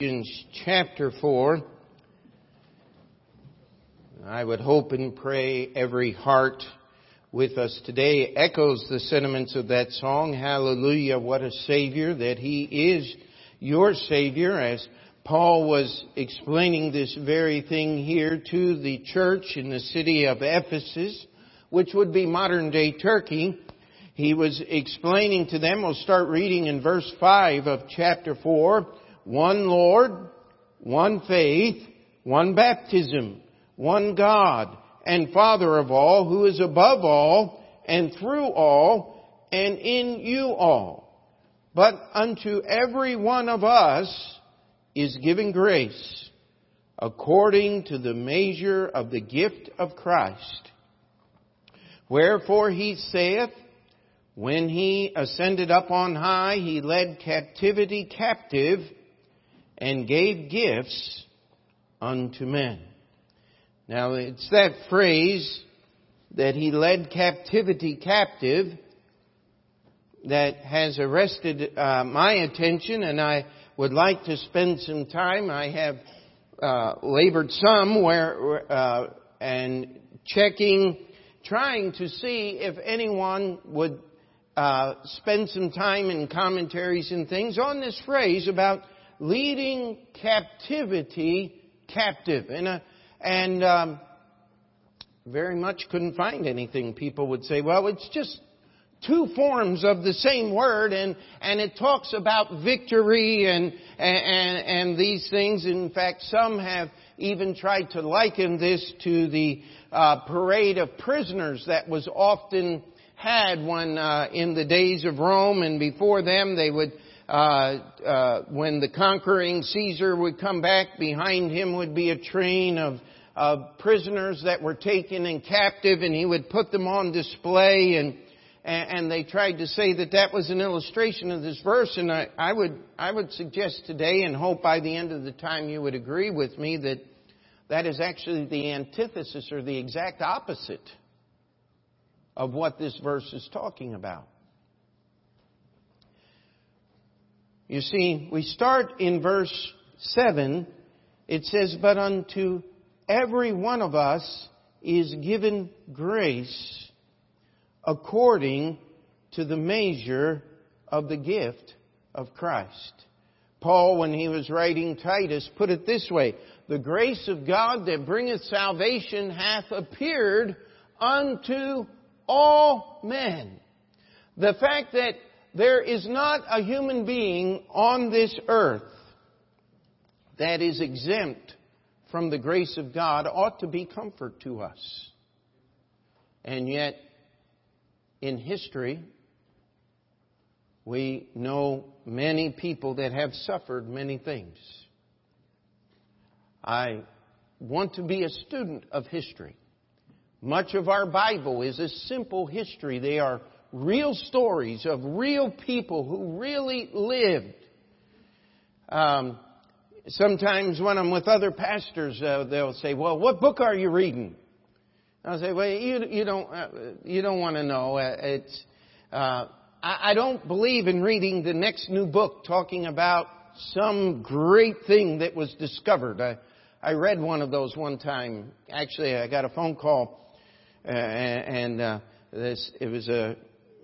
Ephesians chapter 4. I would hope and pray every heart with us today echoes the sentiments of that song. Hallelujah, what a Savior, that He is your Savior, as Paul was explaining this very thing here to the church in the city of Ephesus, which would be modern day Turkey. He was explaining to them, we'll start reading in verse 5 of chapter 4, one Lord, one faith, one baptism, one God and Father of all, who is above all and through all and in you all. But unto every one of us is given grace according to the measure of the gift of Christ. Wherefore he saith, when he ascended up on high, he led captivity captive and gave gifts unto men. Now it's that phrase that he led captivity captive that has arrested uh, my attention and I would like to spend some time. I have uh, labored some where, uh, and checking, trying to see if anyone would uh, spend some time in commentaries and things on this phrase about leading captivity captive. And, uh, and um, very much couldn't find anything. People would say, well, it's just two forms of the same word and, and it talks about victory and, and, and these things. In fact, some have even tried to liken this to the uh, parade of prisoners that was often had when uh, in the days of Rome and before them they would uh, uh, when the conquering Caesar would come back, behind him would be a train of, of prisoners that were taken in captive, and he would put them on display. And, and they tried to say that that was an illustration of this verse. And I, I would I would suggest today, and hope by the end of the time you would agree with me that that is actually the antithesis or the exact opposite of what this verse is talking about. You see, we start in verse 7. It says, But unto every one of us is given grace according to the measure of the gift of Christ. Paul, when he was writing Titus, put it this way, The grace of God that bringeth salvation hath appeared unto all men. The fact that there is not a human being on this earth that is exempt from the grace of God ought to be comfort to us. And yet, in history, we know many people that have suffered many things. I want to be a student of history. Much of our Bible is a simple history. They are real stories of real people who really lived. Um, sometimes when I'm with other pastors, uh, they'll say, "Well, what book are you reading?" I'll say, "Well, you you don't uh, you don't want to know. Uh, it's uh, I, I don't believe in reading the next new book talking about some great thing that was discovered." I I read one of those one time. Actually, I got a phone call, uh, and uh, this it was a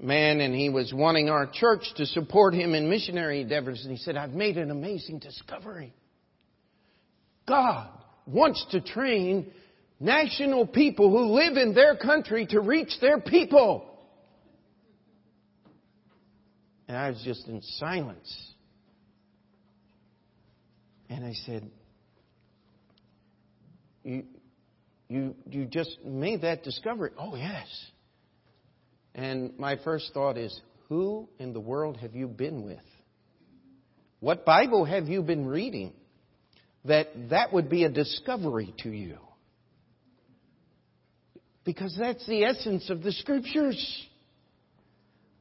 man and he was wanting our church to support him in missionary endeavors. And he said, I've made an amazing discovery. God wants to train national people who live in their country to reach their people. And I was just in silence. And I said, you, you, you just made that discovery. Oh, yes. And my first thought is, who in the world have you been with? What Bible have you been reading that that would be a discovery to you? Because that's the essence of the scriptures.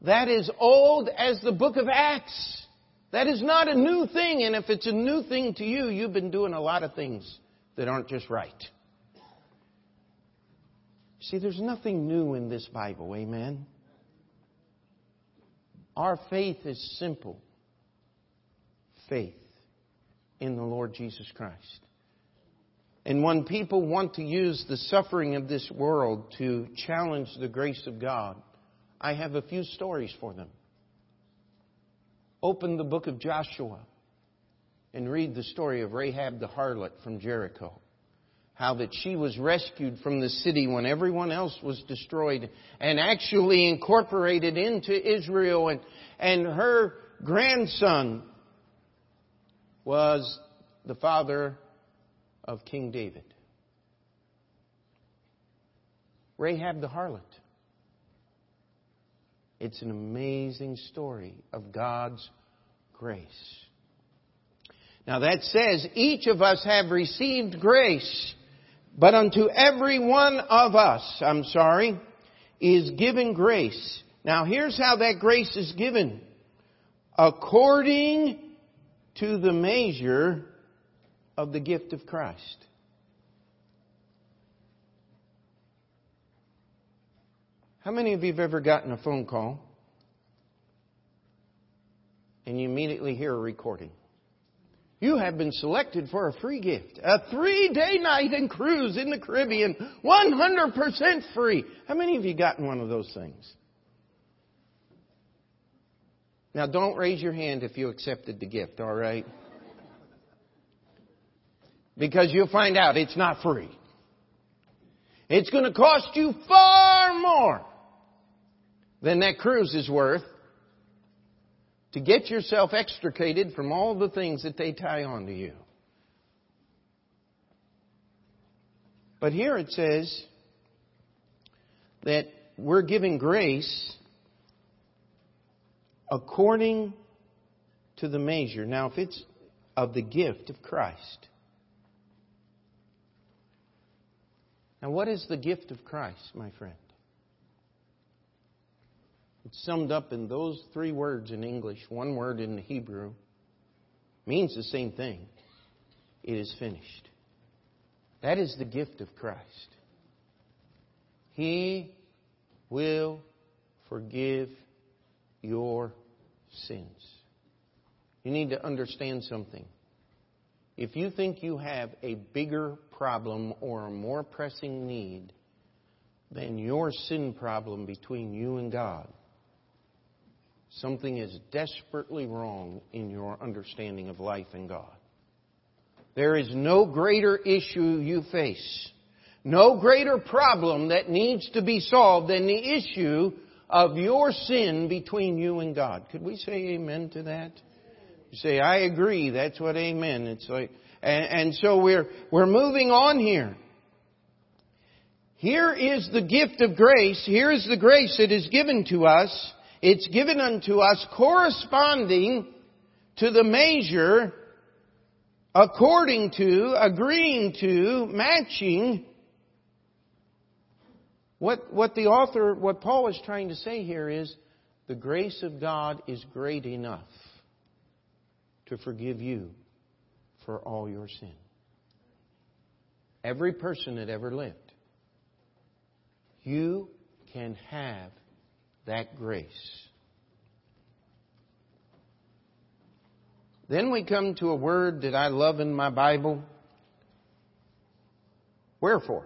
That is old as the book of Acts. That is not a new thing, and if it's a new thing to you, you've been doing a lot of things that aren't just right. See, there's nothing new in this Bible, amen? Our faith is simple faith. in the Lord Jesus Christ. And when people want to use the suffering of this world to challenge the grace of God, I have a few stories for them. Open the book of Joshua and read the story of Rahab the harlot from Jericho. How that she was rescued from the city when everyone else was destroyed and actually incorporated into Israel and, and her grandson was the father of King David. Rahab the harlot. It's an amazing story of God's grace. Now that says each of us have received grace, but unto every one of us, I'm sorry, is given grace. Now here's how that grace is given. According to the measure of the gift of Christ. How many of you have ever gotten a phone call and you immediately hear a recording? You have been selected for a free gift. A three day night and cruise in the Caribbean. 100% free. How many of you gotten one of those things? Now don't raise your hand if you accepted the gift, alright? Because you'll find out it's not free. It's going to cost you far more than that cruise is worth to get yourself extricated from all the things that they tie onto you. But here it says that we're giving grace according to the measure. Now, if it's of the gift of Christ, Now, what is the gift of Christ, my friend? It's summed up in those three words in English, one word in Hebrew. Means the same thing. It is finished. That is the gift of Christ. He will forgive your sins. You need to understand something. If you think you have a bigger problem or a more pressing need than your sin problem between you and God, something is desperately wrong in your understanding of life and God. There is no greater issue you face, no greater problem that needs to be solved than the issue of your sin between you and God. Could we say amen to that? You say, I agree. That's what amen. It's like, and, and so we're, we're moving on here. Here is the gift of grace. Here is the grace that is given to us. It's given unto us corresponding to the measure, according to, agreeing to, matching what, what the author, what Paul is trying to say here is the grace of God is great enough to forgive you for all your sin. Every person that ever lived. You can have that grace. Then we come to a word that I love in my Bible. Wherefore.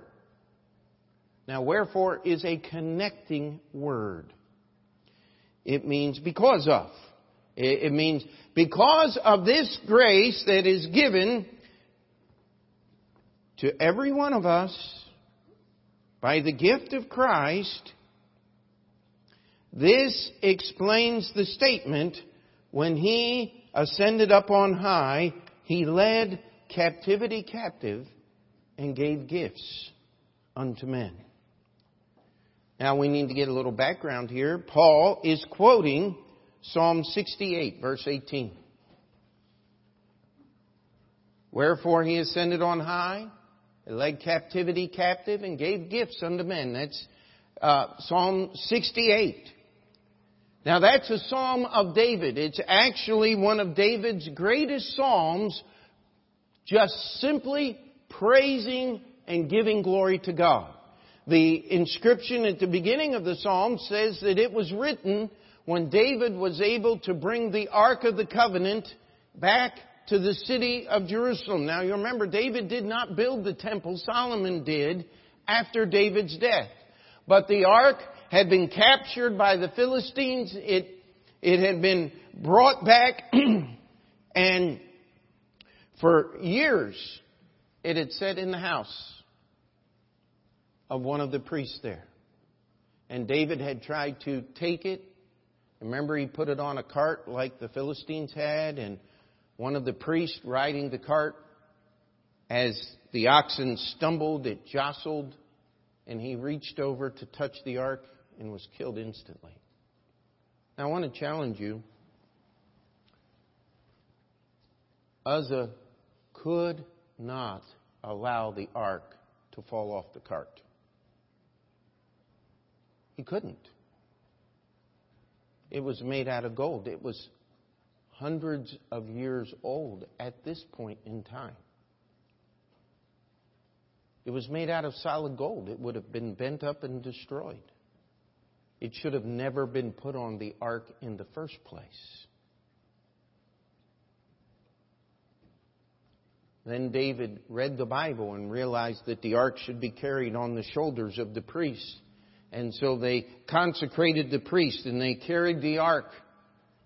Now, wherefore is a connecting word. It means because of. It means because of this grace that is given to every one of us by the gift of Christ, this explains the statement when he ascended up on high, he led captivity captive and gave gifts unto men. Now we need to get a little background here. Paul is quoting Psalm 68, verse 18. Wherefore he ascended on high, led captivity captive, and gave gifts unto men. That's uh, Psalm 68. Now that's a psalm of David. It's actually one of David's greatest psalms, just simply praising and giving glory to God. The inscription at the beginning of the psalm says that it was written when David was able to bring the Ark of the Covenant back to the city of Jerusalem. Now you remember, David did not build the temple, Solomon did after David's death. But the ark had been captured by the Philistines. It, it had been brought back and for years it had sat in the house of one of the priests there. And David had tried to take it. Remember, he put it on a cart like the Philistines had, and one of the priests riding the cart, as the oxen stumbled, it jostled, and he reached over to touch the ark and was killed instantly. Now, I want to challenge you. Uzzah could not allow the ark to fall off the cart. He couldn't. It was made out of gold. It was hundreds of years old at this point in time. It was made out of solid gold. It would have been bent up and destroyed. It should have never been put on the ark in the first place. Then David read the Bible and realized that the ark should be carried on the shoulders of the priests. And so they consecrated the priest and they carried the ark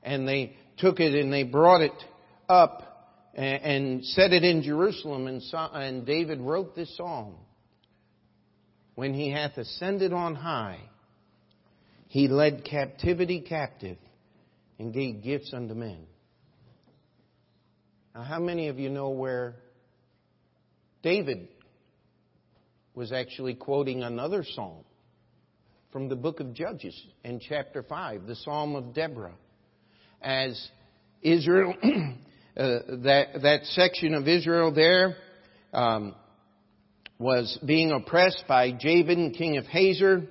and they took it and they brought it up and, set it in Jerusalem. And, David wrote this song. When he hath ascended on high, he led captivity captive and gave gifts unto men. Now, how many of you know where David was actually quoting another psalm from the book of Judges in chapter 5, the Psalm of Deborah. As Israel, uh, that, that section of Israel there um, was being oppressed by Jabin, king of Hazor,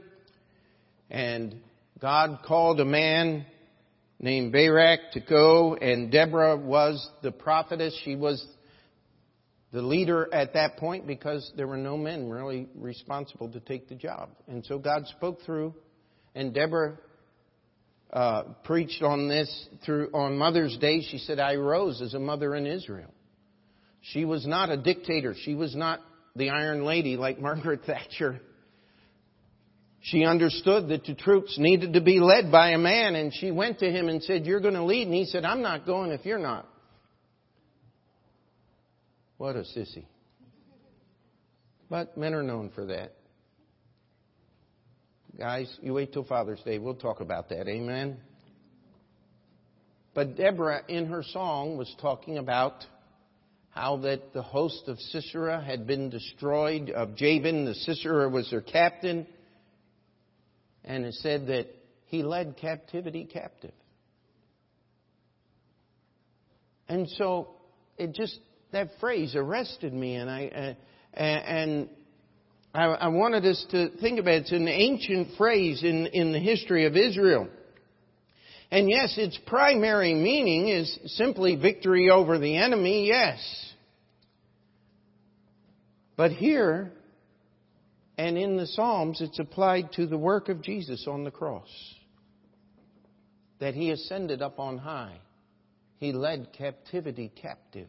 and God called a man named Barak to go, and Deborah was the prophetess. She was the leader at that point because there were no men really responsible to take the job. And so God spoke through, and Deborah uh, preached on this through on Mother's Day. She said, "I rose as a mother in Israel." She was not a dictator. She was not the Iron Lady like Margaret Thatcher. She understood that the troops needed to be led by a man, and she went to him and said, You're going to lead. And he said, I'm not going if you're not. What a sissy. But men are known for that. Guys, you wait till Father's Day. We'll talk about that. Amen. But Deborah, in her song, was talking about how that the host of Sisera had been destroyed, of Jabin. The Sisera was their captain. And it said that he led captivity captive. And so it just that phrase arrested me, and I uh, and I, I wanted us to think about it. It's an ancient phrase in in the history of Israel. And yes, its primary meaning is simply victory over the enemy, yes. But here, and in the Psalms, it's applied to the work of Jesus on the cross. That he ascended up on high. He led captivity captive.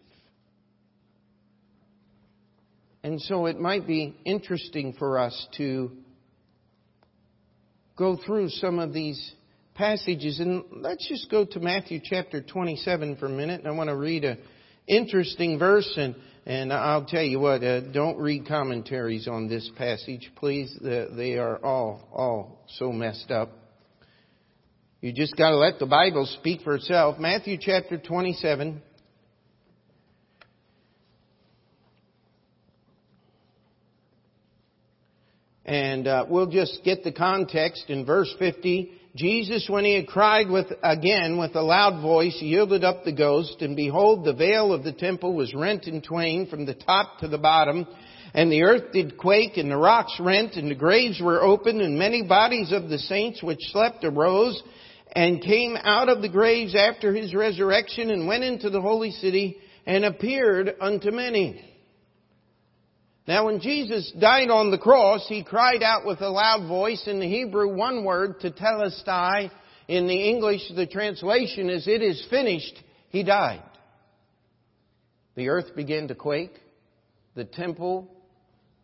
And so it might be interesting for us to go through some of these passages. And let's just go to Matthew chapter 27 for a minute. I want to read an interesting verse. And, and I'll tell you what, uh, don't read commentaries on this passage, please. They are all, all so messed up. You just got to let the Bible speak for itself. Matthew chapter 27. And uh, we'll just get the context in verse 50. Jesus, when he had cried with, again with a loud voice, yielded up the ghost, and behold, the veil of the temple was rent in twain from the top to the bottom, and the earth did quake, and the rocks rent, and the graves were opened, and many bodies of the saints which slept arose, and came out of the graves after his resurrection, and went into the holy city, and appeared unto many. Now when Jesus died on the cross, he cried out with a loud voice in the Hebrew one word, tetelestai. In the English, the translation is, it is finished. He died. the earth began to quake. The temple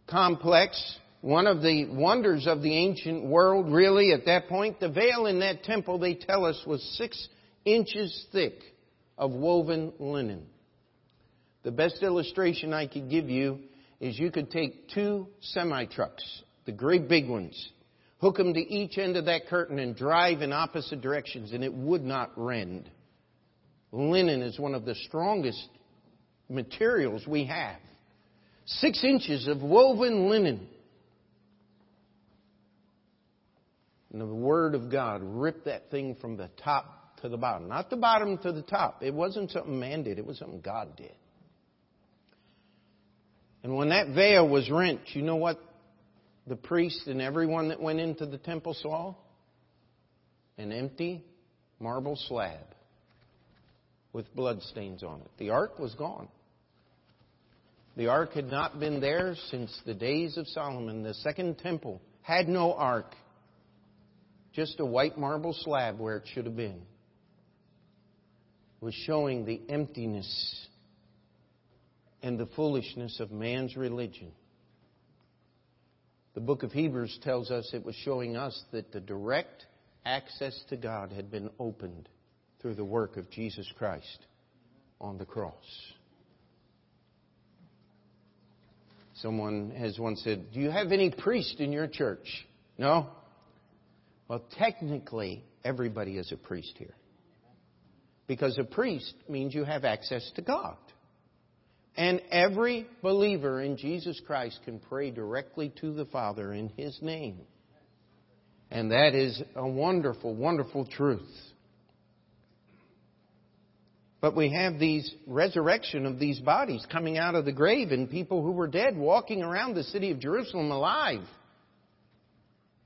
complex, one of the wonders of the ancient world, really, at that point, the veil in that temple, they tell us, was six inches thick of woven linen. The best illustration I could give you is you could take two semi trucks, the great big ones, hook them to each end of that curtain and drive in opposite directions, and it would not rend. Linen is one of the strongest materials we have. Six inches of woven linen. And the Word of God ripped that thing from the top to the bottom. Not the bottom to the top. It wasn't something man did, it was something God did. And when that veil was rent, you know what the priest and everyone that went into the temple saw? An empty marble slab with bloodstains on it. The ark was gone. The ark had not been there since the days of Solomon. The second temple had no ark, just a white marble slab where it should have been. It was showing the emptiness and the foolishness of man's religion. The book of Hebrews tells us it was showing us that the direct access to God had been opened through the work of Jesus Christ on the cross. Someone has once said, Do you have any priest in your church? No? Well, technically, everybody is a priest here. Because a priest means you have access to God. And every believer in Jesus Christ can pray directly to the Father in His name. And that is a wonderful, wonderful truth. But we have these resurrection of these bodies coming out of the grave and people who were dead walking around the city of Jerusalem alive.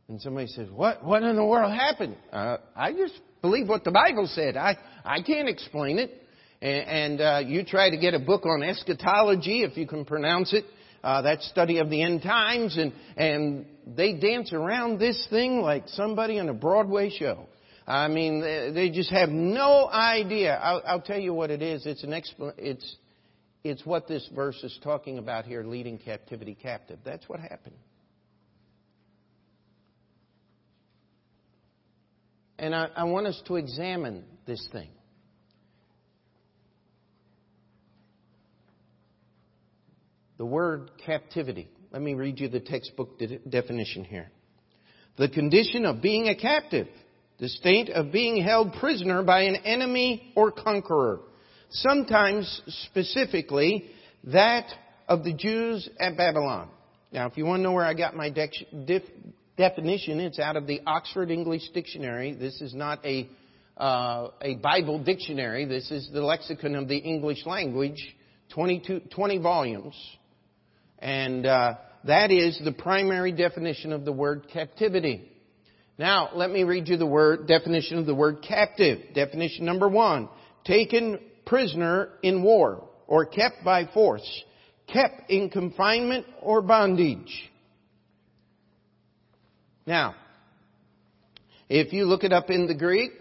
And somebody says, what, what in the world happened? Uh, I just believe what the Bible said. I, I can't explain it. And, and uh, you try to get a book on eschatology, if you can pronounce it, uh, that study of the end times, and, and they dance around this thing like somebody in a Broadway show. I mean, they just have no idea. I'll, I'll tell you what it is. It's an expl- it's it's what this verse is talking about here, leading captivity captive. That's what happened. And I, I want us to examine this thing. The word captivity. Let me read you the textbook de- definition here. The condition of being a captive the state of being held prisoner by an enemy or conqueror. Sometimes, specifically, that of the Jews at Babylon. Now, if you want to know where I got my de- def- definition, it's out of the Oxford English Dictionary. This is not a, uh, a Bible dictionary. This is the lexicon of the English language, 22, 20 volumes. And uh, that is the primary definition of the word captivity. Now, let me read you the word, definition of the word captive. Definition number one. Taken prisoner in war or kept by force. Kept in confinement or bondage. Now, if you look it up in the Greek,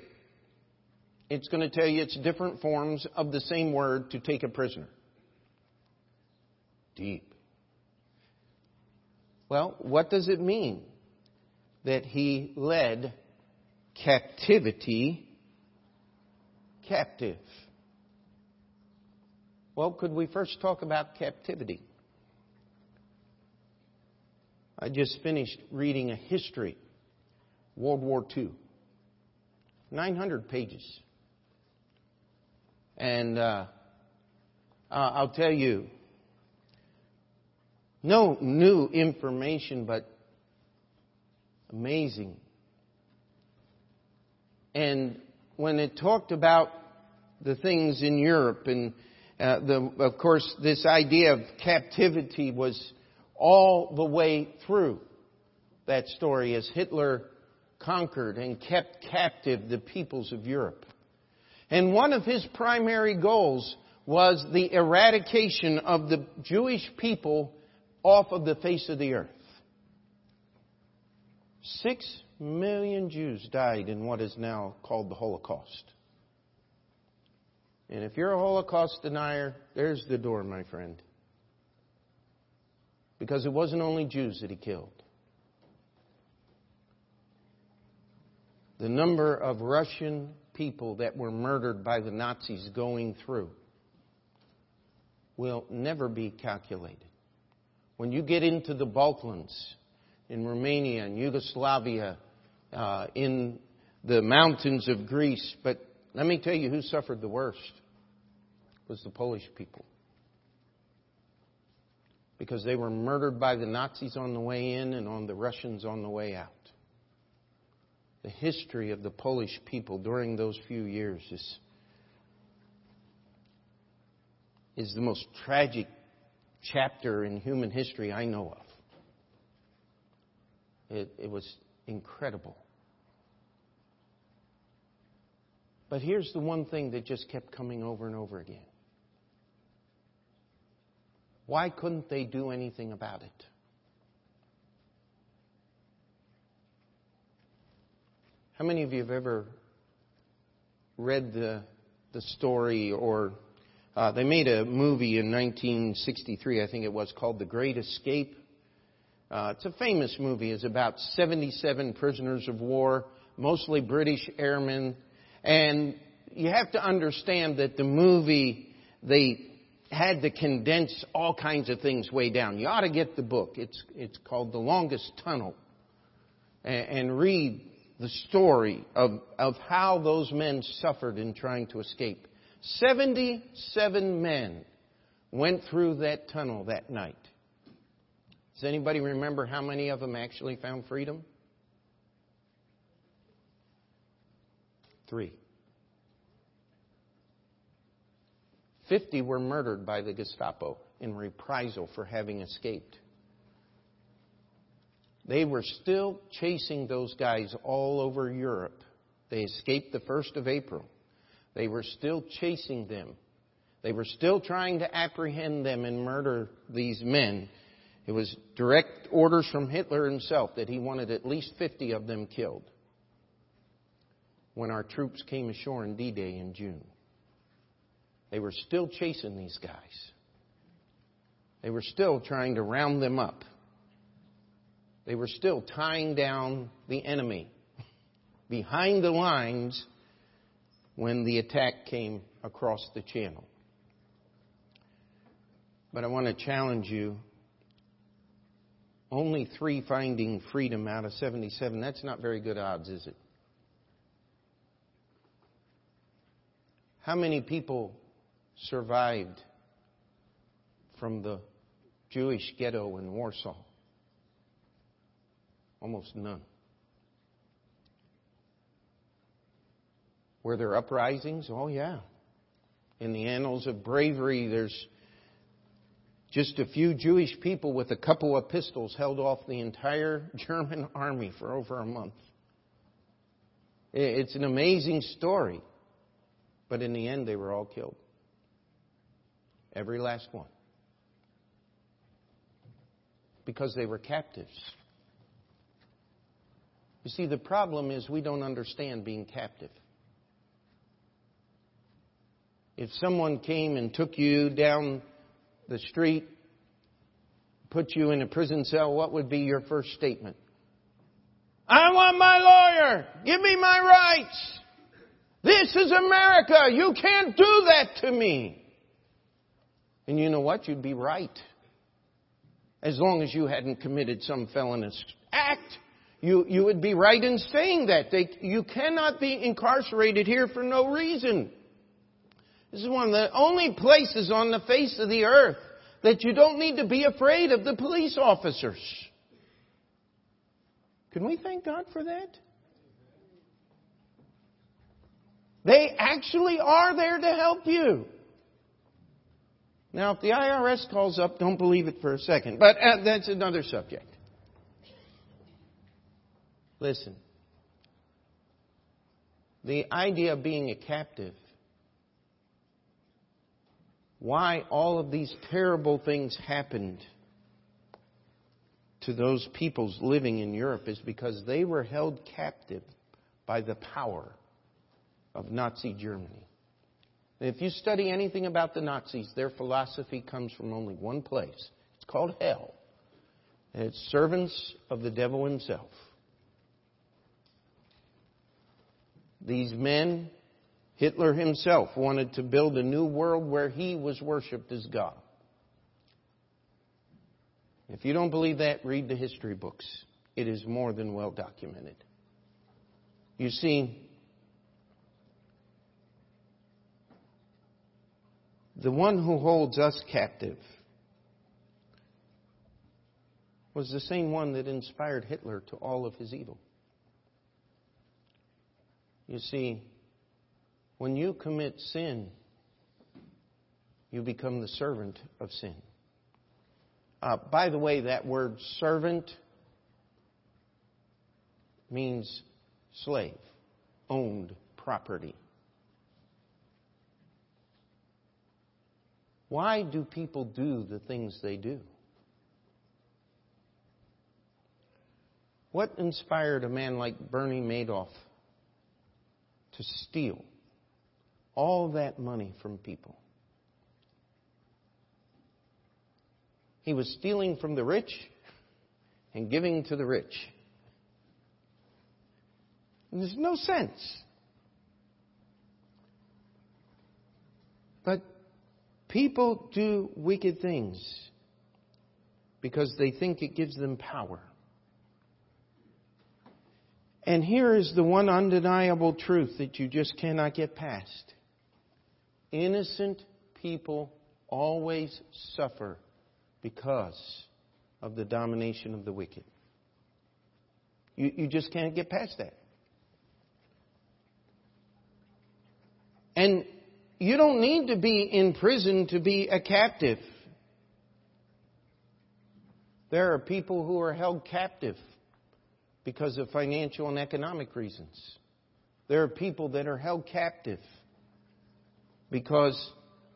it's going to tell you it's different forms of the same word to take a prisoner. Deep. Well, what does it mean? that he led captivity captive. Well, could we first talk about captivity? I just finished reading a history, World War II, 900 pages. And uh, I'll tell you, no new information, but Amazing. And when it talked about the things in Europe, and uh, the, of course, this idea of captivity was all the way through that story as Hitler conquered and kept captive the peoples of Europe. And one of his primary goals was the eradication of the Jewish people off of the face of the earth. Six million Jews died in what is now called the Holocaust. And if you're a Holocaust denier, there's the door, my friend. Because it wasn't only Jews that he killed. The number of Russian people that were murdered by the Nazis going through will never be calculated. When you get into the Balkans, in Romania and Yugoslavia, uh, in the mountains of Greece, but let me tell you who suffered the worst was the Polish people. Because they were murdered by the Nazis on the way in and on the Russians on the way out. The history of the Polish people during those few years is, is the most tragic chapter in human history I know of. It, it was incredible. But here's the one thing that just kept coming over and over again. Why couldn't they do anything about it? How many of you have ever read the, the story or uh, they made a movie in 1963, I think it was, called The Great Escape. Uh, it's a famous movie. It's about 77 prisoners of war, mostly British airmen. And you have to understand that the movie, they had to condense all kinds of things way down. You ought to get the book. It's, it's called The Longest Tunnel. And, and read the story of, of how those men suffered in trying to escape. 77 men went through that tunnel that night. Does anybody remember how many of them actually found freedom? Three. 50 were murdered by the Gestapo in reprisal for having escaped. They were still chasing those guys all over Europe. They escaped the 1st of April. They were still chasing them. They were still trying to apprehend them and murder these men. It was direct orders from Hitler himself that he wanted at least 50 of them killed when our troops came ashore in D Day in June. They were still chasing these guys. They were still trying to round them up. They were still tying down the enemy behind the lines when the attack came across the channel. But I want to challenge you. Only three finding freedom out of 77. That's not very good odds, is it? How many people survived from the Jewish ghetto in Warsaw? Almost none. Were there uprisings? Oh, yeah. In the annals of bravery, there's just a few Jewish people with a couple of pistols held off the entire German army for over a month. It's an amazing story. But in the end, they were all killed. Every last one. Because they were captives. You see, the problem is we don't understand being captive. If someone came and took you down the street, put you in a prison cell, what would be your first statement? I want my lawyer! Give me my rights! This is America! You can't do that to me! And you know what? You'd be right. As long as you hadn't committed some felonious act you, you would be right in saying that. They, you cannot be incarcerated here for no reason. This is one of the only places on the face of the earth that you don't need to be afraid of the police officers. Can we thank God for that? They actually are there to help you. Now, if the IRS calls up, don't believe it for a second. But uh, that's another subject. Listen. The idea of being a captive, why all of these terrible things happened to those peoples living in Europe is because they were held captive by the power of Nazi Germany. if you study anything about the Nazis, their philosophy comes from only one place. It's called hell. And it's servants of the devil himself. These men, Hitler himself wanted to build a new world where he was worshiped as God. If you don't believe that, read the history books. It is more than well documented. You see, the one who holds us captive was the same one that inspired Hitler to all of his evil. You see, when you commit sin, you become the servant of sin. Uh, by the way, that word servant means slave, owned property. Why do people do the things they do? What inspired a man like Bernie Madoff to steal all that money from people? He was stealing from the rich and giving to the rich. There's no sense. But people do wicked things because they think it gives them power. And here is the one undeniable truth that you just cannot get past. Innocent people always suffer because of the domination of the wicked. You, you just can't get past that. And you don't need to be in prison to be a captive. There are people who are held captive because of financial and economic reasons. There are people that are held captive because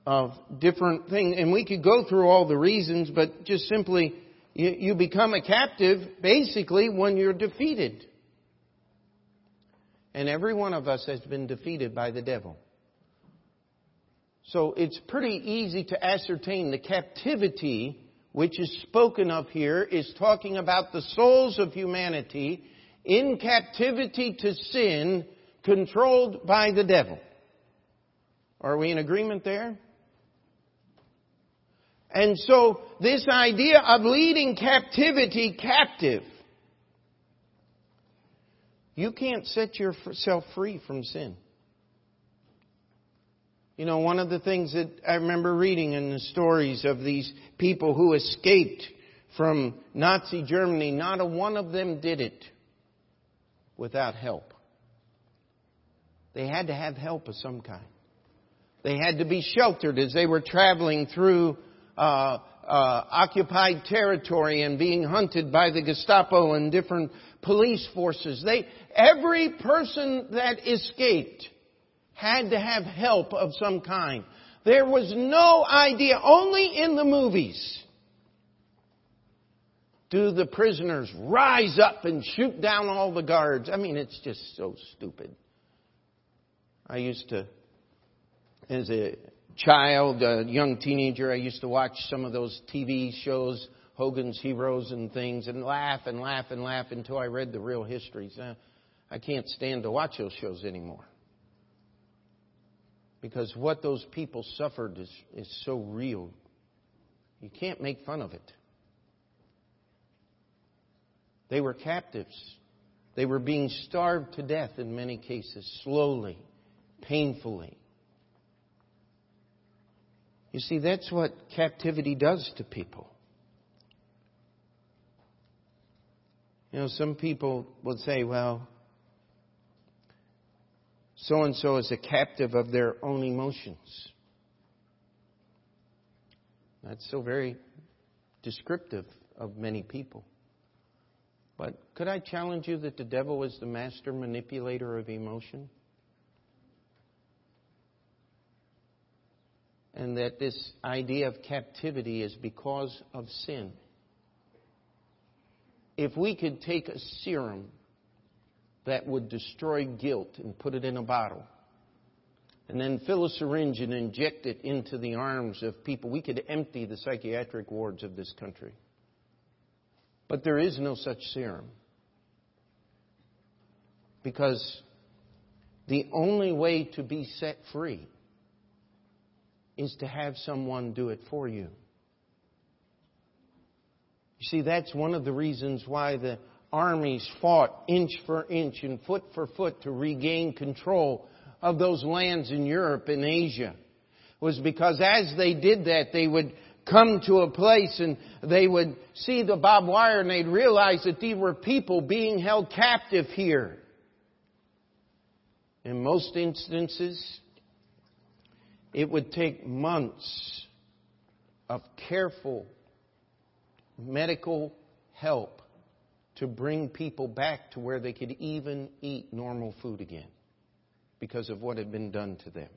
of different things. And we could go through all the reasons, but just simply, you, become a captive basically when you're defeated. And every one of us has been defeated by the devil. So it's pretty easy to ascertain the captivity which is spoken of here is talking about the souls of humanity in captivity to sin, controlled by the devil. Are we in agreement there? And so this idea of leading captivity captive, you can't set yourself free from sin. You know, one of the things that I remember reading in the stories of these people who escaped from Nazi Germany, not a one of them did it without help. They had to have help of some kind. They had to be sheltered as they were traveling through uh, uh, occupied territory and being hunted by the Gestapo and different police forces. They, every person that escaped had to have help of some kind. There was no idea, only in the movies do the prisoners rise up and shoot down all the guards. I mean, it's just so stupid. I used to, as a child, a young teenager, I used to watch some of those TV shows, Hogan's Heroes and things, and laugh and laugh and laugh until I read the real histories. I can't stand to watch those shows anymore. Because what those people suffered is, is so real. You can't make fun of it. They were captives. They were being starved to death in many cases, slowly, painfully. You see, that's what captivity does to people. You know, some people will say, well, so and so is a captive of their own emotions. That's so very descriptive of many people. But could I challenge you that the devil is the master manipulator of emotion? And that this idea of captivity is because of sin. If we could take a serum that would destroy guilt and put it in a bottle, and then fill a syringe and inject it into the arms of people, we could empty the psychiatric wards of this country. But there is no such serum. Because the only way to be set free is to have someone do it for you. You see, that's one of the reasons why the armies fought inch for inch and foot for foot to regain control of those lands in Europe and Asia. Was because as they did that, they would come to a place and they would see the barbed wire and they'd realize that these were people being held captive here. In most instances, it would take months of careful medical help to bring people back to where they could even eat normal food again because of what had been done to them.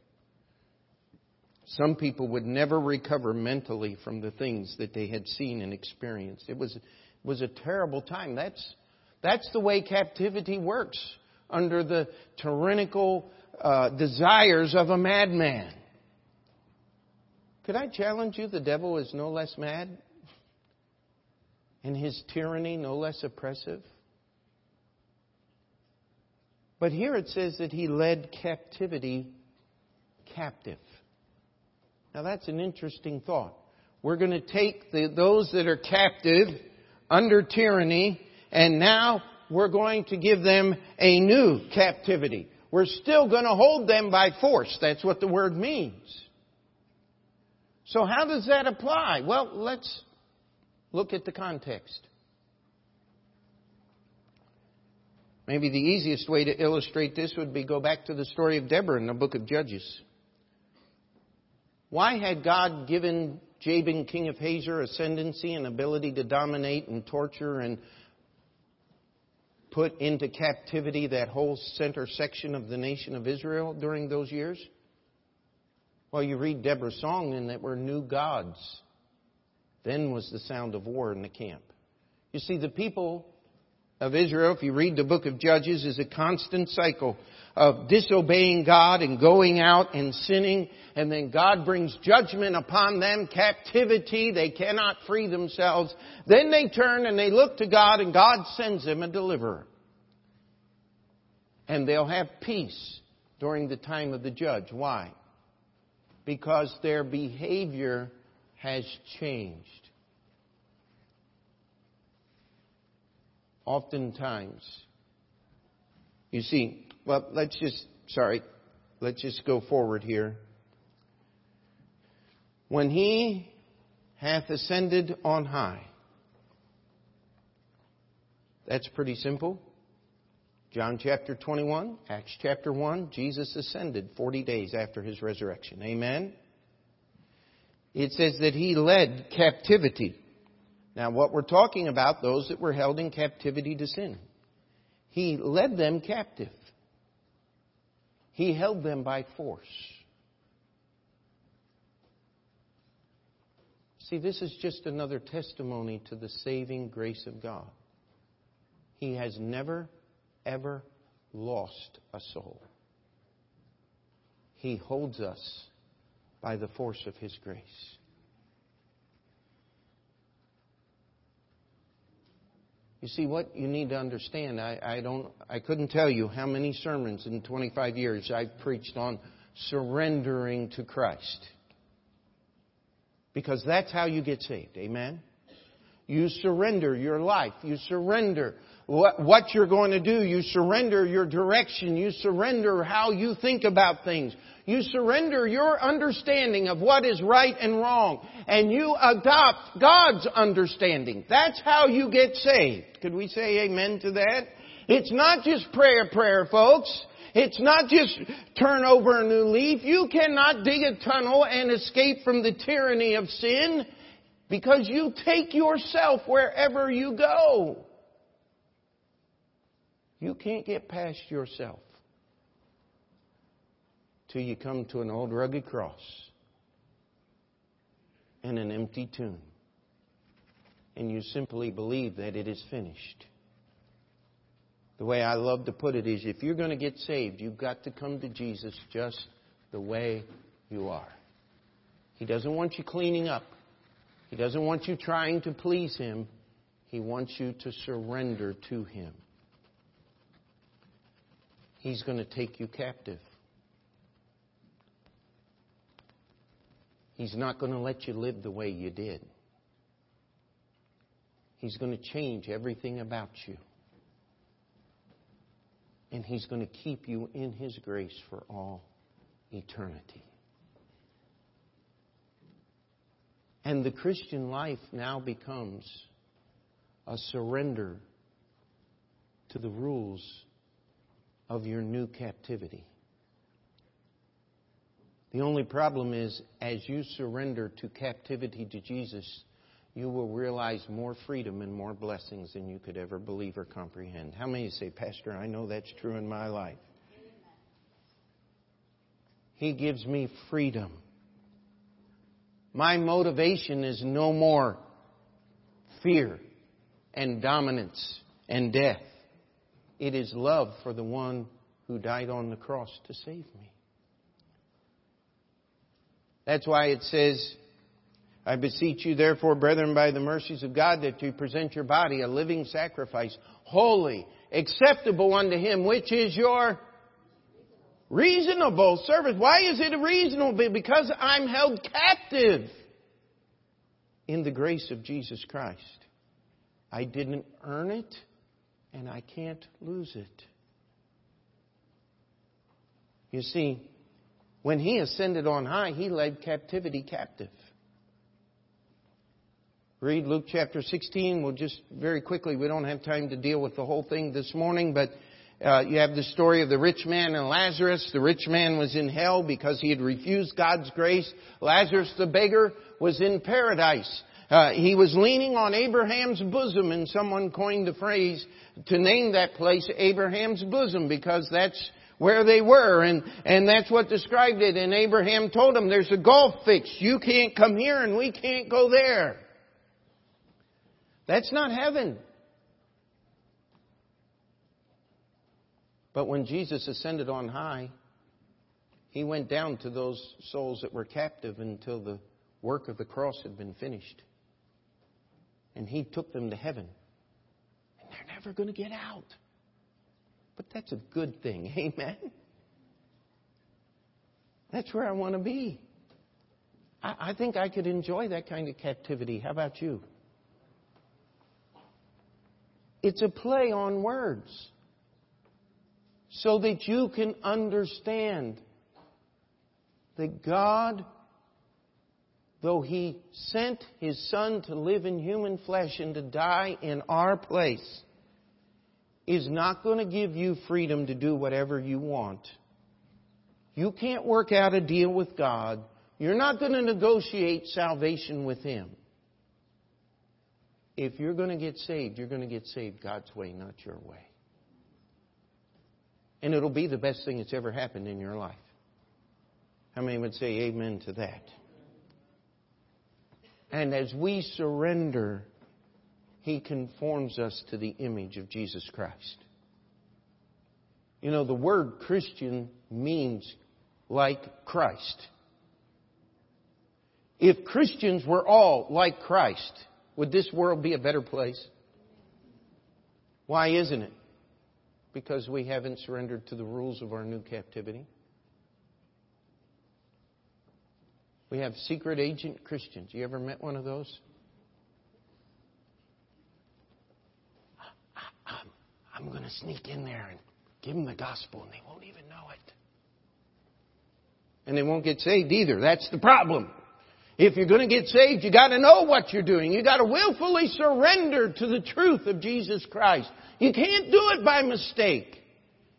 Some people would never recover mentally from the things that they had seen and experienced. It was, was a terrible time. That's, that's the way captivity works under the tyrannical uh, desires of a madman. Could I challenge you? The devil is no less mad and his tyranny no less oppressive. But here it says that he led captivity captive. Now that's an interesting thought. We're going to take the, those that are captive under tyranny and now we're going to give them a new captivity. We're still going to hold them by force. That's what the word means. So how does that apply? Well, let's look at the context. Maybe the easiest way to illustrate this would be go back to the story of Deborah in the book of Judges. Why had God given Jabin, king of Hazor, ascendancy and ability to dominate and torture and put into captivity that whole center section of the nation of Israel during those years? Well, you read Deborah's song and that were new gods. Then was the sound of war in the camp. You see, the people of Israel, if you read the book of Judges, is a constant cycle of disobeying God and going out and sinning, and then God brings judgment upon them, captivity, they cannot free themselves. Then they turn and they look to God and God sends them a deliverer. And they'll have peace during the time of the judge. Why? Because their behavior has changed. Oftentimes, you see, well, let's just, sorry, let's just go forward here. When he hath ascended on high, that's pretty simple. John chapter 21, Acts chapter 1, Jesus ascended 40 days after his resurrection. Amen? It says that he led captivity. Now, what we're talking about, those that were held in captivity to sin. He led them captive. He held them by force. See, this is just another testimony to the saving grace of God. He has never, ever lost a soul. He holds us by the force of His grace. You see, what you need to understand, I, I, don't, I couldn't tell you how many sermons in 25 years I've preached on surrendering to Christ. Because that's how you get saved. Amen? You surrender your life. You surrender what, what you're going to do. You surrender your direction. You surrender how you think about things. You surrender your understanding of what is right and wrong. And you adopt God's understanding. That's how you get saved. Could we say amen to that? It's not just prayer, prayer, folks. It's not just turn over a new leaf. You cannot dig a tunnel and escape from the tyranny of sin because you take yourself wherever you go. You can't get past yourself till you come to an old rugged cross and an empty tomb. And you simply believe that it is finished. The way I love to put it is if you're going to get saved, you've got to come to Jesus just the way you are. He doesn't want you cleaning up. He doesn't want you trying to please Him. He wants you to surrender to Him. He's going to take you captive. He's not going to let you live the way you did. He's going to change everything about you. And He's going to keep you in His grace for all eternity. And the Christian life now becomes a surrender to the rules of your new captivity. The only problem is, as you surrender to captivity to Jesus, you will realize more freedom and more blessings than you could ever believe or comprehend. How many say, Pastor, I know that's true in my life? He gives me freedom. My motivation is no more fear and dominance and death. It is love for the one who died on the cross to save me. That's why it says, I beseech you therefore, brethren, by the mercies of God, that you present your body a living sacrifice, holy, acceptable unto Him, which is your reasonable service. Why is it reasonable? Because I'm held captive in the grace of Jesus Christ. I didn't earn it, and I can't lose it. You see, when he ascended on high, he led captivity captive. Read Luke chapter 16. We'll just very quickly, we don't have time to deal with the whole thing this morning, but uh, you have the story of the rich man and Lazarus. The rich man was in hell because he had refused God's grace. Lazarus the beggar was in paradise. Uh, he was leaning on Abraham's bosom, and someone coined the phrase to name that place Abraham's bosom because that's where they were, and, and that's what described it. And Abraham told him, there's a gulf fixed. You can't come here and we can't go there. That's not heaven. But when Jesus ascended on high, he went down to those souls that were captive until the work of the cross had been finished. And he took them to heaven. And they're never going to get out. But that's a good thing. Amen. That's where I want to be. I, I think I could enjoy that kind of captivity. How about you? It's a play on words so that you can understand that God, though He sent His Son to live in human flesh and to die in our place, is not going to give you freedom to do whatever you want. You can't work out a deal with God. You're not going to negotiate salvation with Him. If you're going to get saved, you're going to get saved God's way, not your way. And it'll be the best thing that's ever happened in your life. How many would say amen to that? And as we surrender he conforms us to the image of Jesus Christ. You know, the word Christian means like Christ. If Christians were all like Christ, would this world be a better place? Why isn't it? Because we haven't surrendered to the rules of our new captivity. We have secret agent Christians. You ever met one of those? I'm going to sneak in there and give them the gospel, and they won't even know it. And they won't get saved either. That's the problem. If you're going to get saved, you got to know what you're doing. You got to willfully surrender to the truth of Jesus Christ. You can't do it by mistake.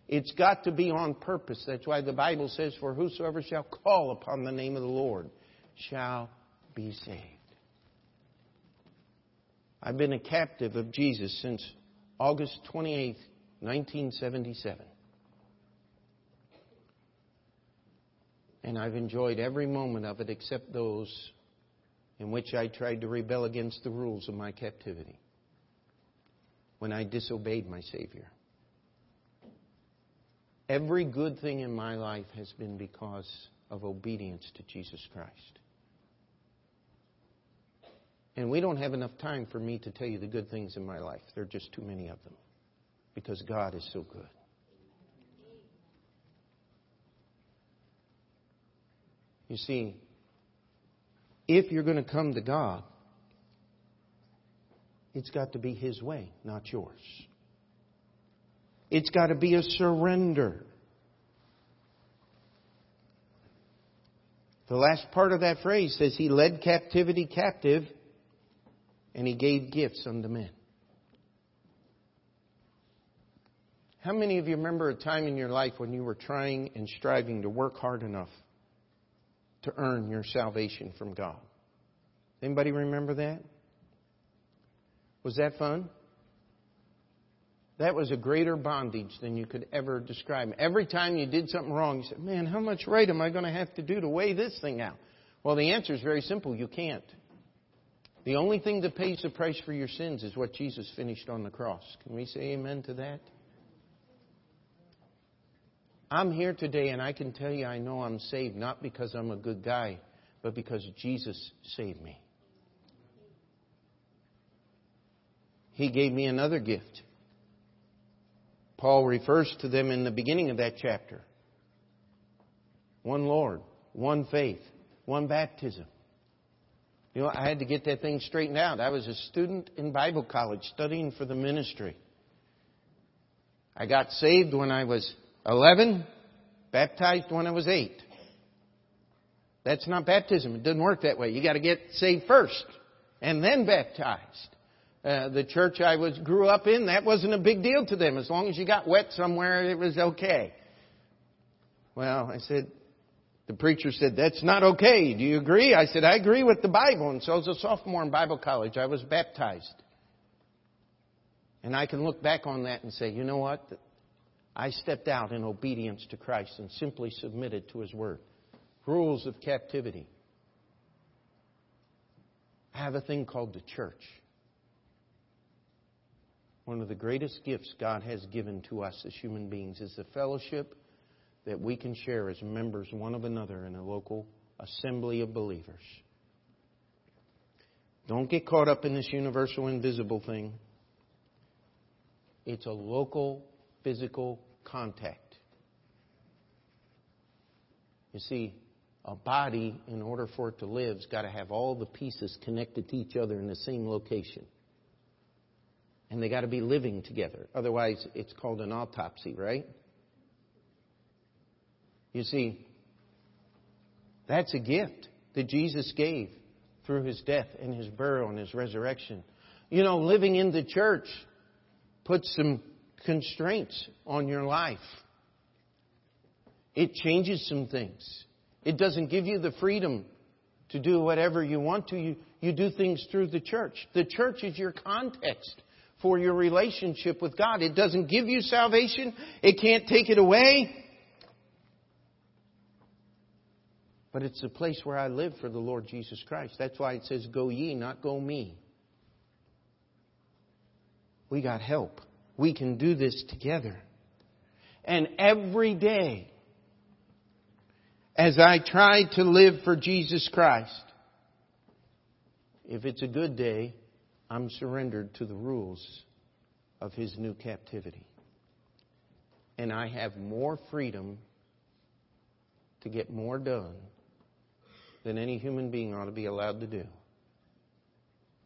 It's got to be on purpose. That's why the Bible says, For whosoever shall call upon the name of the Lord shall be saved. I've been a captive of Jesus since August 28, 1977. And I've enjoyed every moment of it except those in which I tried to rebel against the rules of my captivity. When I disobeyed my Savior. Every good thing in my life has been because of obedience to Jesus Christ. And we don't have enough time for me to tell you the good things in my life. There are just too many of them because God is so good. You see, if you're going to come to God, it's got to be His way, not yours. It's got to be a surrender. The last part of that phrase says, He led captivity captive and He gave gifts unto men. How many of you remember a time in your life when you were trying and striving to work hard enough to earn your salvation from God? Anybody remember that? Was that fun? That was a greater bondage than you could ever describe. Every time you did something wrong, you said, Man, how much right am I going to have to do to weigh this thing out? Well, the answer is very simple you can't. The only thing that pays the price for your sins is what Jesus finished on the cross. Can we say amen to that? I'm here today and I can tell you I know I'm saved not because I'm a good guy, but because Jesus saved me. He gave me another gift. Paul refers to them in the beginning of that chapter. One Lord, one faith, one baptism. You know, I had to get that thing straightened out. I was a student in Bible college studying for the ministry. I got saved when I was 11, baptized when I was 8. That's not baptism. It doesn't work that way. You got to get saved first and then baptized. Uh, the church I was grew up in, that wasn't a big deal to them. As long as you got wet somewhere, it was okay. Well, I said, the preacher said, that's not okay. Do you agree? I said, I agree with the Bible. And so as a sophomore in Bible college, I was baptized. And I can look back on that and say, you know what? I stepped out in obedience to Christ and simply submitted to His Word. Rules of captivity. I have a thing called the church. One of the greatest gifts God has given to us as human beings is the fellowship that we can share as members one of another in a local assembly of believers. Don't get caught up in this universal invisible thing. It's a local physical contact. You see, a body, in order for it to live, has got to have all the pieces connected to each other in the same location and they got to be living together. Otherwise, it's called an autopsy, right? You see, that's a gift that Jesus gave through his death and his burial and his resurrection. You know, living in the church puts some constraints on your life. It changes some things. It doesn't give you the freedom to do whatever you want to. You, you do things through the church. The church is your context for your relationship with God. It doesn't give you salvation. It can't take it away. But it's the place where I live for the Lord Jesus Christ. That's why it says, Go ye, not go me. We got help. We can do this together. And every day, as I try to live for Jesus Christ, if it's a good day, I'm surrendered to the rules of his new captivity. And I have more freedom to get more done than any human being ought to be allowed to do.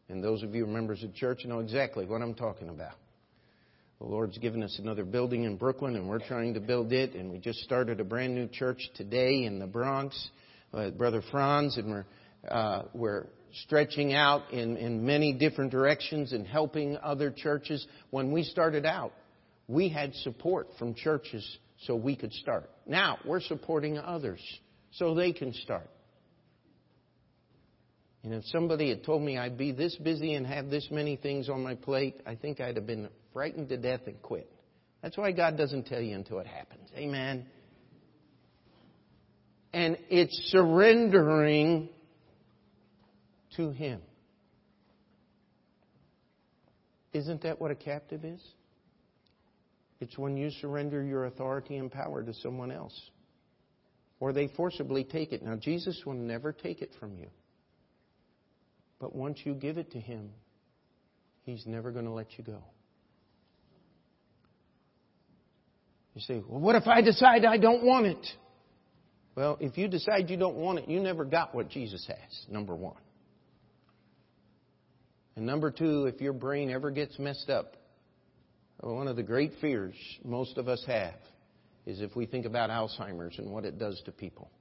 And those of you members of church know exactly what I'm talking about. The Lord's given us another building in Brooklyn, and we're trying to build it. And we just started a brand new church today in the Bronx, uh, Brother Franz, and we're uh, we're stretching out in, in many different directions and helping other churches. When we started out, we had support from churches so we could start. Now we're supporting others so they can start. And if somebody had told me I'd be this busy and have this many things on my plate, I think I'd have been frightened to death and quit. That's why God doesn't tell you until it happens. Amen. And it's surrendering to Him. Isn't that what a captive is? It's when you surrender your authority and power to someone else. or they forcibly take it. Now, Jesus will never take it from you. But once you give it to Him, He's never going to let you go. You say, well, what if I decide I don't want it? Well, if you decide you don't want it, you never got what Jesus has, number one. And number two, if your brain ever gets messed up, one of the great fears most of us have is if we think about Alzheimer's and what it does to people.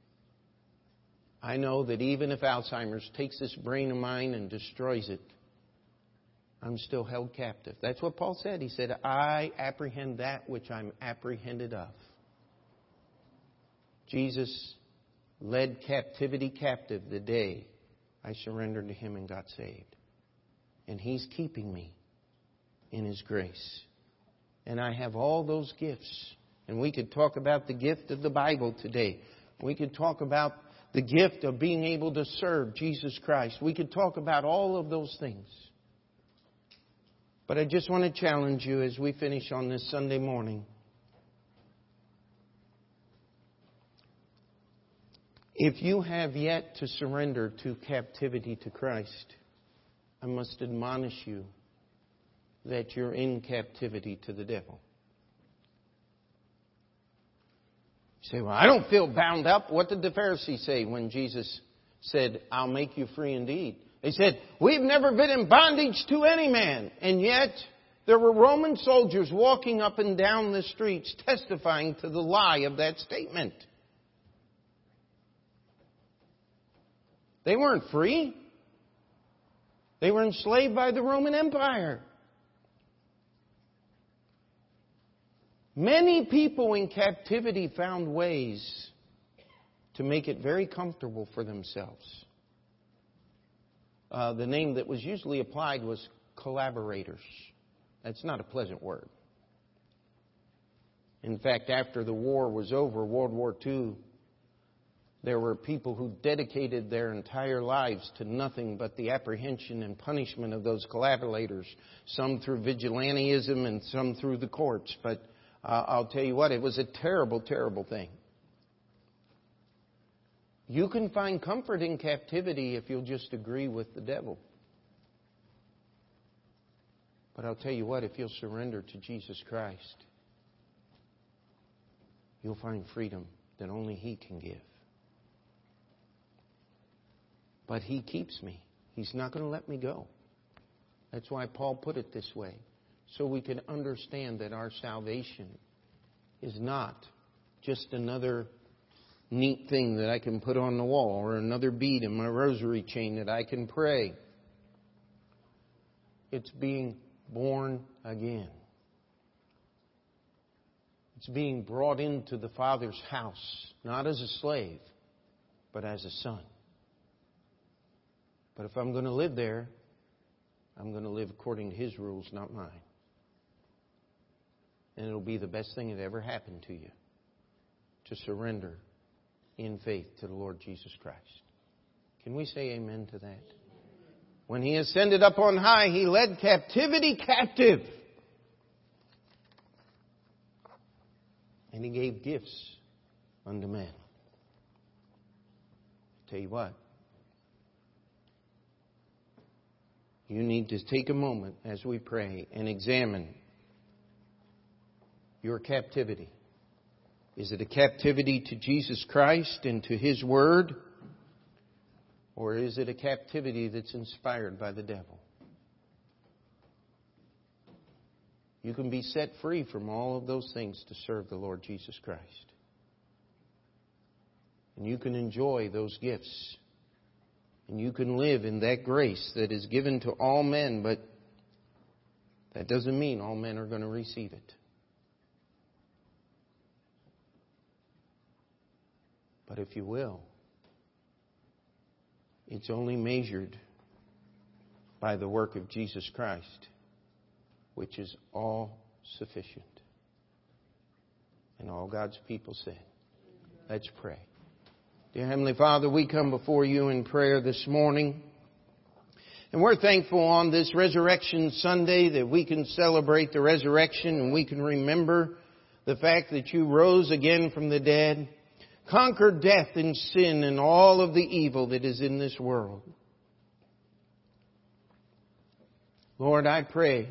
I know that even if Alzheimer's takes this brain of mine and destroys it, I'm still held captive. That's what Paul said. He said, I apprehend that which I'm apprehended of. Jesus led captivity captive the day I surrendered to Him and got saved. And He's keeping me in His grace. And I have all those gifts. And we could talk about the gift of the Bible today. We could talk about the gift of being able to serve Jesus Christ. We could talk about all of those things. But I just want to challenge you as we finish on this Sunday morning. If you have yet to surrender to captivity to Christ, I must admonish you that you're in captivity to the devil. You say, Well, I don't feel bound up. What did the Pharisees say when Jesus said, I'll make you free indeed? They said, We've never been in bondage to any man. And yet, there were Roman soldiers walking up and down the streets testifying to the lie of that statement. They weren't free. They were enslaved by the Roman Empire. Many people in captivity found ways to make it very comfortable for themselves. Uh, the name that was usually applied was collaborators. That's not a pleasant word. In fact, after the war was over, World War II, there were people who dedicated their entire lives to nothing but the apprehension and punishment of those collaborators, some through vigilantism and some through the courts. But I'll tell you what, it was a terrible, terrible thing. You can find comfort in captivity if you'll just agree with the devil. But I'll tell you what, if you'll surrender to Jesus Christ, you'll find freedom that only He can give. But He keeps me. He's not going to let me go. That's why Paul put it this way. So we can understand that our salvation is not just another neat thing that I can put on the wall or another bead in my rosary chain that I can pray. It's being born again. It's being brought into the Father's house, not as a slave, but as a son. But if I'm going to live there, I'm going to live according to His rules, not mine. And it'll be the best thing that ever happened to you to surrender in faith to the Lord Jesus Christ. Can we say amen to that? When He ascended up on high, He led captivity captive. And He gave gifts unto men. Tell you what, you need to take a moment as we pray and examine your captivity. Is it a captivity to Jesus Christ and to His Word? Or is it a captivity that's inspired by the devil? You can be set free from all of those things to serve the Lord Jesus Christ. And you can enjoy those gifts and you can live in that grace that is given to all men, but that doesn't mean all men are going to receive it. But if you will, it's only measured by the work of Jesus Christ, which is all sufficient. And all God's people said, Let's pray. Dear Heavenly Father, we come before you in prayer this morning. And we're thankful on this Resurrection Sunday that we can celebrate the resurrection and we can remember the fact that you rose again from the dead. Conquer death and sin and all of the evil that is in this world. Lord, I pray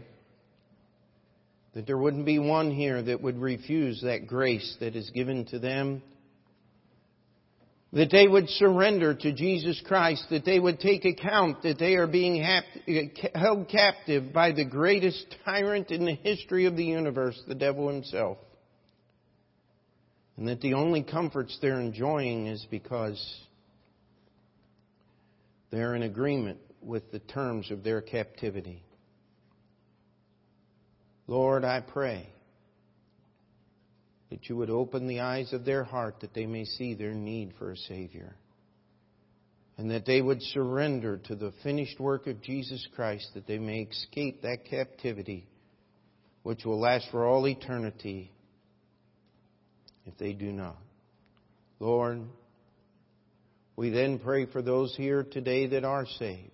that there wouldn't be one here that would refuse that grace that is given to them. That they would surrender to Jesus Christ, that they would take account that they are being held captive by the greatest tyrant in the history of the universe, the devil himself. And that the only comforts they're enjoying is because they're in agreement with the terms of their captivity. Lord, I pray that you would open the eyes of their heart that they may see their need for a Savior. And that they would surrender to the finished work of Jesus Christ, that they may escape that captivity which will last for all eternity if they do not. Lord, we then pray for those here today that are saved.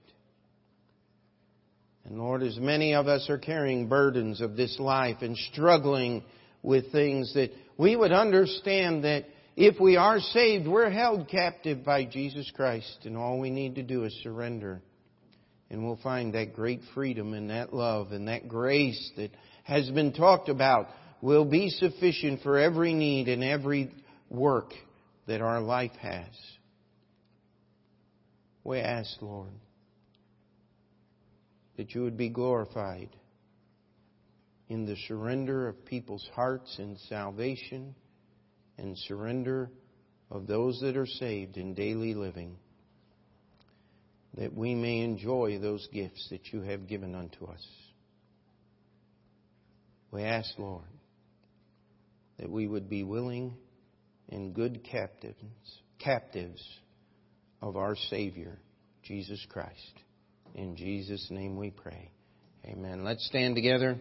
And Lord, as many of us are carrying burdens of this life and struggling with things that we would understand that if we are saved, we're held captive by Jesus Christ and all we need to do is surrender. And we'll find that great freedom and that love and that grace that has been talked about will be sufficient for every need and every work that our life has. We ask, Lord, that you would be glorified in the surrender of people's hearts and salvation and surrender of those that are saved in daily living, that we may enjoy those gifts that you have given unto us. We ask, Lord, that we would be willing and good captives, captives of our Savior, Jesus Christ. In Jesus' name we pray. Amen. Let's stand together.